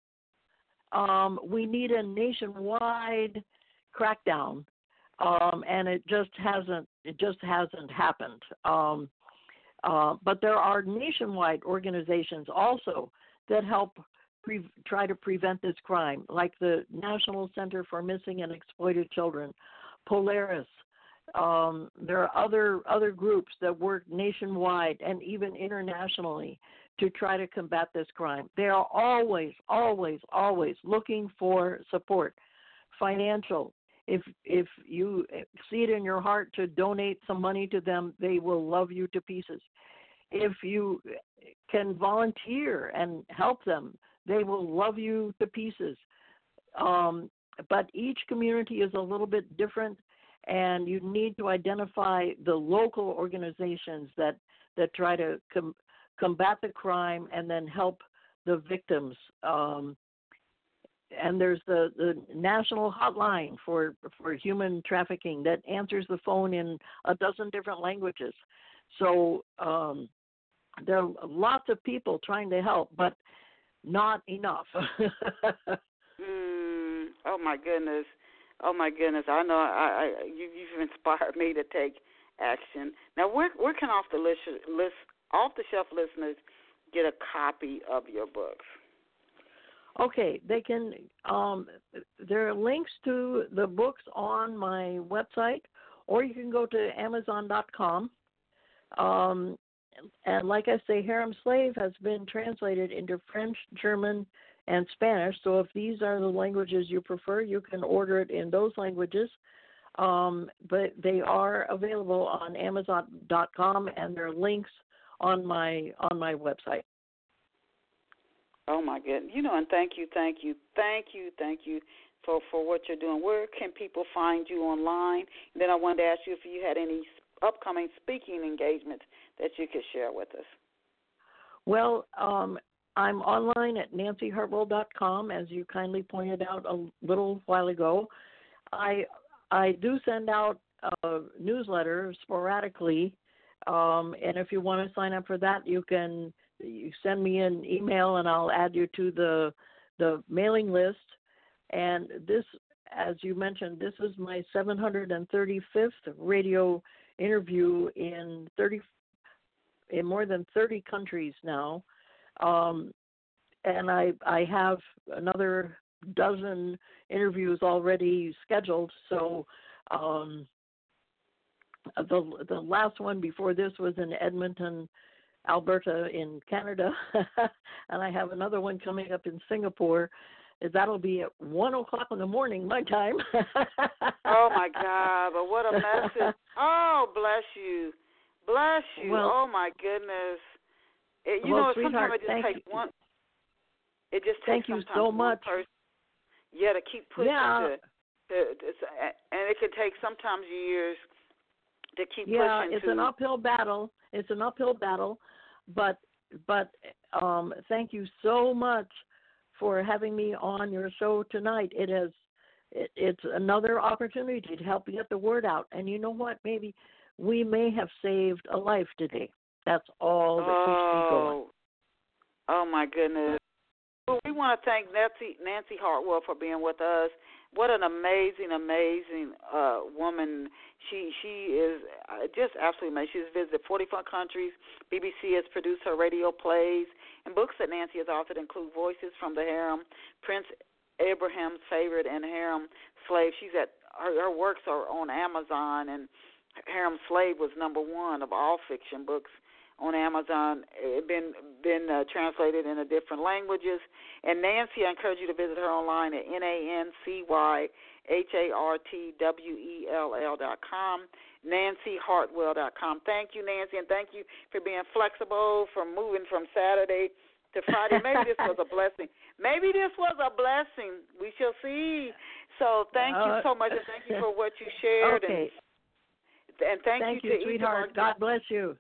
Um, we need a nationwide crackdown, um, and it just hasn't. It just hasn't happened. Um, uh, but there are nationwide organizations also that help pre- try to prevent this crime, like the National Center for Missing and Exploited Children, Polaris. Um, there are other other groups that work nationwide and even internationally to try to combat this crime. They are always, always, always looking for support, financial. If if you see it in your heart to donate some money to them, they will love you to pieces. If you can volunteer and help them, they will love you to pieces. Um, but each community is a little bit different, and you need to identify the local organizations that that try to com- combat the crime and then help the victims. Um, and there's the, the national hotline for for human trafficking that answers the phone in a dozen different languages. So um, there are lots of people trying to help, but not enough. [laughs] mm, oh my goodness, oh my goodness! I know I, I you, you've inspired me to take action. Now, where where can off the list, list off the shelf listeners get a copy of your books? Okay, they can. Um, there are links to the books on my website, or you can go to Amazon.com. Um, and like I say, Harem Slave has been translated into French, German, and Spanish. So if these are the languages you prefer, you can order it in those languages. Um, but they are available on Amazon.com, and there are links on my on my website. Oh my goodness! You know, and thank you, thank you, thank you, thank you for for what you're doing. Where can people find you online? And then I wanted to ask you if you had any upcoming speaking engagements that you could share with us? Well, um, I'm online at nancyhartwell.com, as you kindly pointed out a little while ago. I I do send out a newsletter sporadically, um, and if you want to sign up for that, you can you send me an email, and I'll add you to the the mailing list. And this, as you mentioned, this is my 735th radio interview in 30 in more than 30 countries now. Um, and I I have another dozen interviews already scheduled. So um, Uh, the the last one before this was in Edmonton, Alberta, in Canada, [laughs] and I have another one coming up in Singapore. That'll be at one o'clock in the morning, my time. [laughs] oh my God! But what a message! Oh, bless you. Bless you. Well, oh my goodness. It, you well, know, sometimes it just takes you. one. It just thank takes you sometimes so much. Person, yeah, to keep pushing. Yeah. To, to, to, and it can take sometimes years to keep yeah, pushing. it's to, an uphill battle. It's an uphill battle, but but um, thank you so much for having me on your show tonight. It has it, it's another opportunity to help get the word out. And you know what? Maybe we may have saved a life today. That's all that keeps me going. Oh my goodness. Well, we want to thank Nancy Nancy Hartwell for being with us. What an amazing, amazing uh, woman. She she is uh, just absolutely amazing. She's visited 44 countries. BBC has produced her radio plays and books that Nancy has authored include Voices from the Harem, Prince Abraham's Favorite, and Harem Slave. She's at her, her works are on Amazon, and Harem Slave was number one of all fiction books on Amazon. It been been uh, translated into different languages. And Nancy, I encourage you to visit her online at n a n c y h a r t w e l l dot com. NancyHartwell dot com. Thank you, Nancy, and thank you for being flexible, for moving from Saturday to Friday. Maybe this was a blessing. Maybe this was a blessing. We shall see. So thank you Uh, so much, and thank you for what you [laughs] shared. Okay. And, and thank, Thank you you, to each sweetheart. God bless you.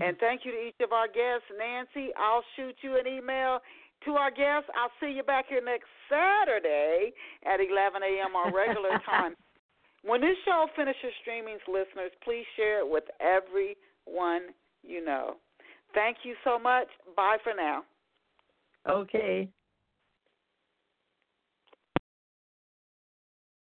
And thank you to each of our guests. Nancy, I'll shoot you an email to our guests. I'll see you back here next Saturday at 11 a.m. our regular [laughs] time. When this show finishes streaming, listeners, please share it with everyone you know. Thank you so much. Bye for now. Okay.